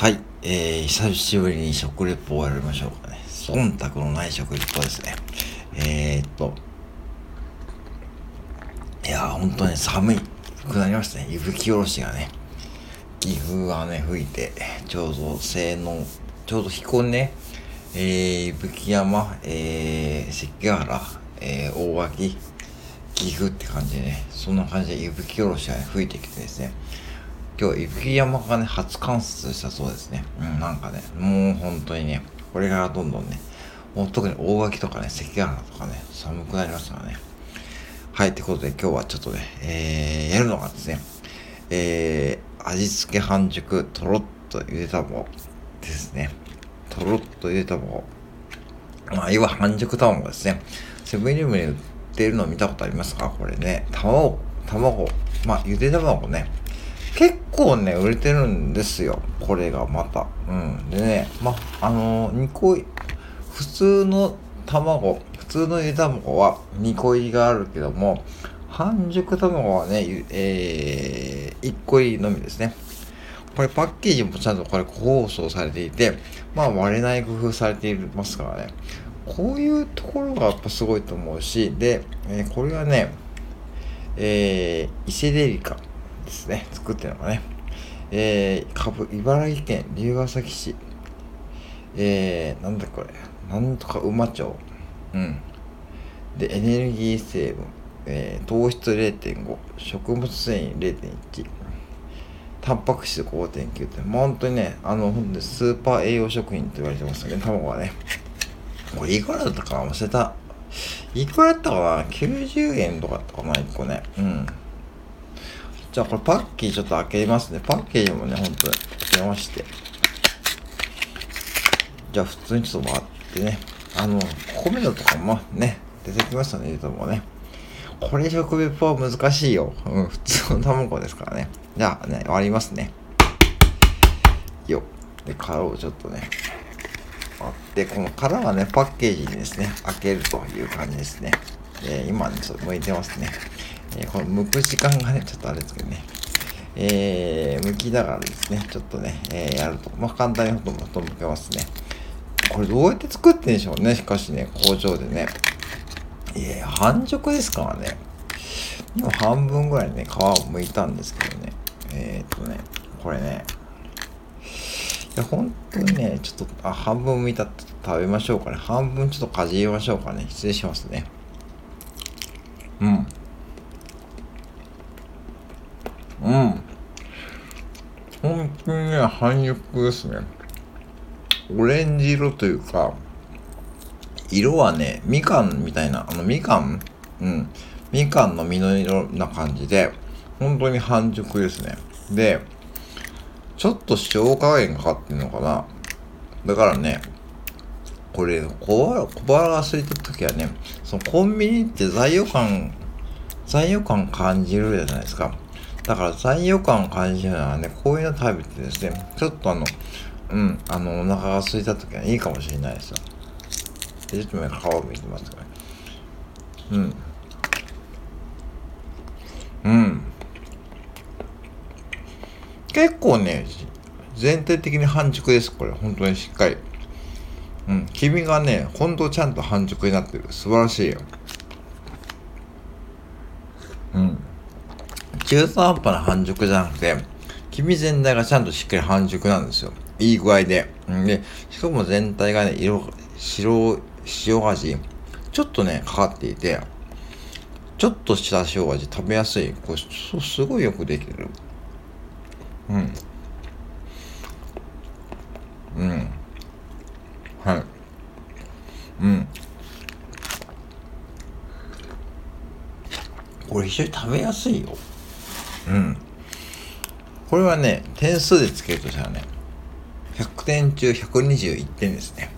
はい、えー、久しぶりに食レポをやりましょうかね。忖度のない食レポですね。えー、っと、いやー、本当に寒いくなりましたね。雪吹き下ろしがね、岐阜がね、吹いて、ちょうど西の、ちょうど彦根、えー、伊吹山、えー、関ヶ原、えー、大脇、岐阜って感じでね、そんな感じで雪吹き下ろしがね、吹いてきてですね、今日、雪山がね、初観察したそうですね。うん、なんかね、もう本当にね、これからどんどんね、もう特に大垣とかね、関ヶ原とかね、寒くなりますからね。はい、ってことで今日はちょっとね、えー、やるのがですね、えー、味付け半熟、とろっとゆで卵ですね。とろっとゆで卵。まあ、要は半熟卵ですね。セブンイレブンに売っているのを見たことありますか？これね、卵、卵、まあ、ゆで卵ね、結構ね、売れてるんですよ。これがまた。うん。でね、ま、あのー、2個、普通の卵、普通のゆで卵は2個入りがあるけども、半熟卵はね、えー、1個入りのみですね。これパッケージもちゃんとこれ包装されていて、まあ割れない工夫されていますからね。こういうところがやっぱすごいと思うし、で、えー、これはね、えー、伊勢デリカ。ですね、作ってるのがね。えー、株、茨城県龍ケ崎市。えー、なんだこれ。なんとか馬町。うん。で、エネルギー成分。えー、糖質0.5。食物繊維0.1。タンパク質5.9って、もう本当にね、あの、ほんとスーパー栄養食品って言われてますけど、卵はね。これいくらだったか忘れた。いくらだったかな ?90 円とかだったかな ?1 個ね。うん。じゃあこれパッケージちょっと開けますね。パッケージもね、ほんと開けまして。じゃあ普通にちょっと回ってね。あの、米のとかもね、出てきましたね、ゆともね。これ食レポは難しいよ。うん、普通の卵ですからね。じゃあね、割りますね。よで、殻をちょっとね、割って、この殻はね、パッケージにですね、開けるという感じですね。で、今ね、ちょっと剥いてますね。えー、この剥く時間がね、ちょっとあれですけどね。えー、剥きながらですね、ちょっとね、えー、やると、まあ、簡単にほとんどほとんど剥けますね。これどうやって作ってんでしょうね、しかしね、工場でね。いや半熟ですからね。今半分ぐらいね、皮を剥いたんですけどね。えー、っとね、これね、いや、本当にね、ちょっと、あ、半分剥いたって食べましょうかね。半分ちょっとかじりましょうかね。失礼しますね。うん。本当にね、半熟ですね。オレンジ色というか、色はね、みかんみたいな、あの、みかん？うん。みかんの実の色な感じで、本当に半熟ですね。で、ちょっと塩加減かかってんのかな。だからね、これ、小腹、小腹が空いた時はね、そのコンビニって材料感、材料感感じるじゃないですか。だから残余感を感じるのはね、こういうの食べてですね、ちょっとあの、うん、あの、お腹が空いた時はいいかもしれないですよ。で、ちょっとね、皮を見てますからね。うん。うん。結構ね、全体的に半熟です、これ。本当にしっかり。うん。黄身がね、ほんとちゃんと半熟になってる。素晴らしいよ。うん。中途半端な半熟じゃなくて、黄身全体がちゃんとしっかり半熟なんですよ。いい具合で。で、しかも全体がね、色、白、塩味、ちょっとね、かかっていて、ちょっとした塩味食べやすい。これ、すごいよくできてる。うん。うん。はい。うん。これ非常に食べやすいよ。うん。これはね、点数でつけるとしたらね、100点中121点ですね。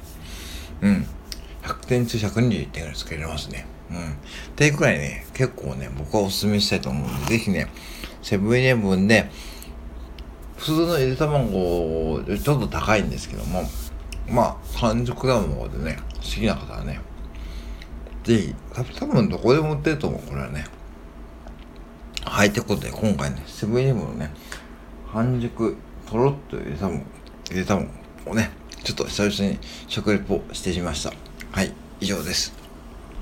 うん。100点中121点ぐらいつけれますね。うん。っていうくらいね、結構ね、僕はお勧めしたいと思うんで、ぜひね、セブンイレブンで、普通のゆで卵、ちょっと高いんですけども、まあ、半熟卵でね、好きな方はね、ぜひ、多分どこでも売ってると思う、これはね。はい、ということで今回ね、セブンイレブンのね、半熟とろっとゆで卵ゆで卵をね、ちょっと久々に食レポしてみました。はい、以上です。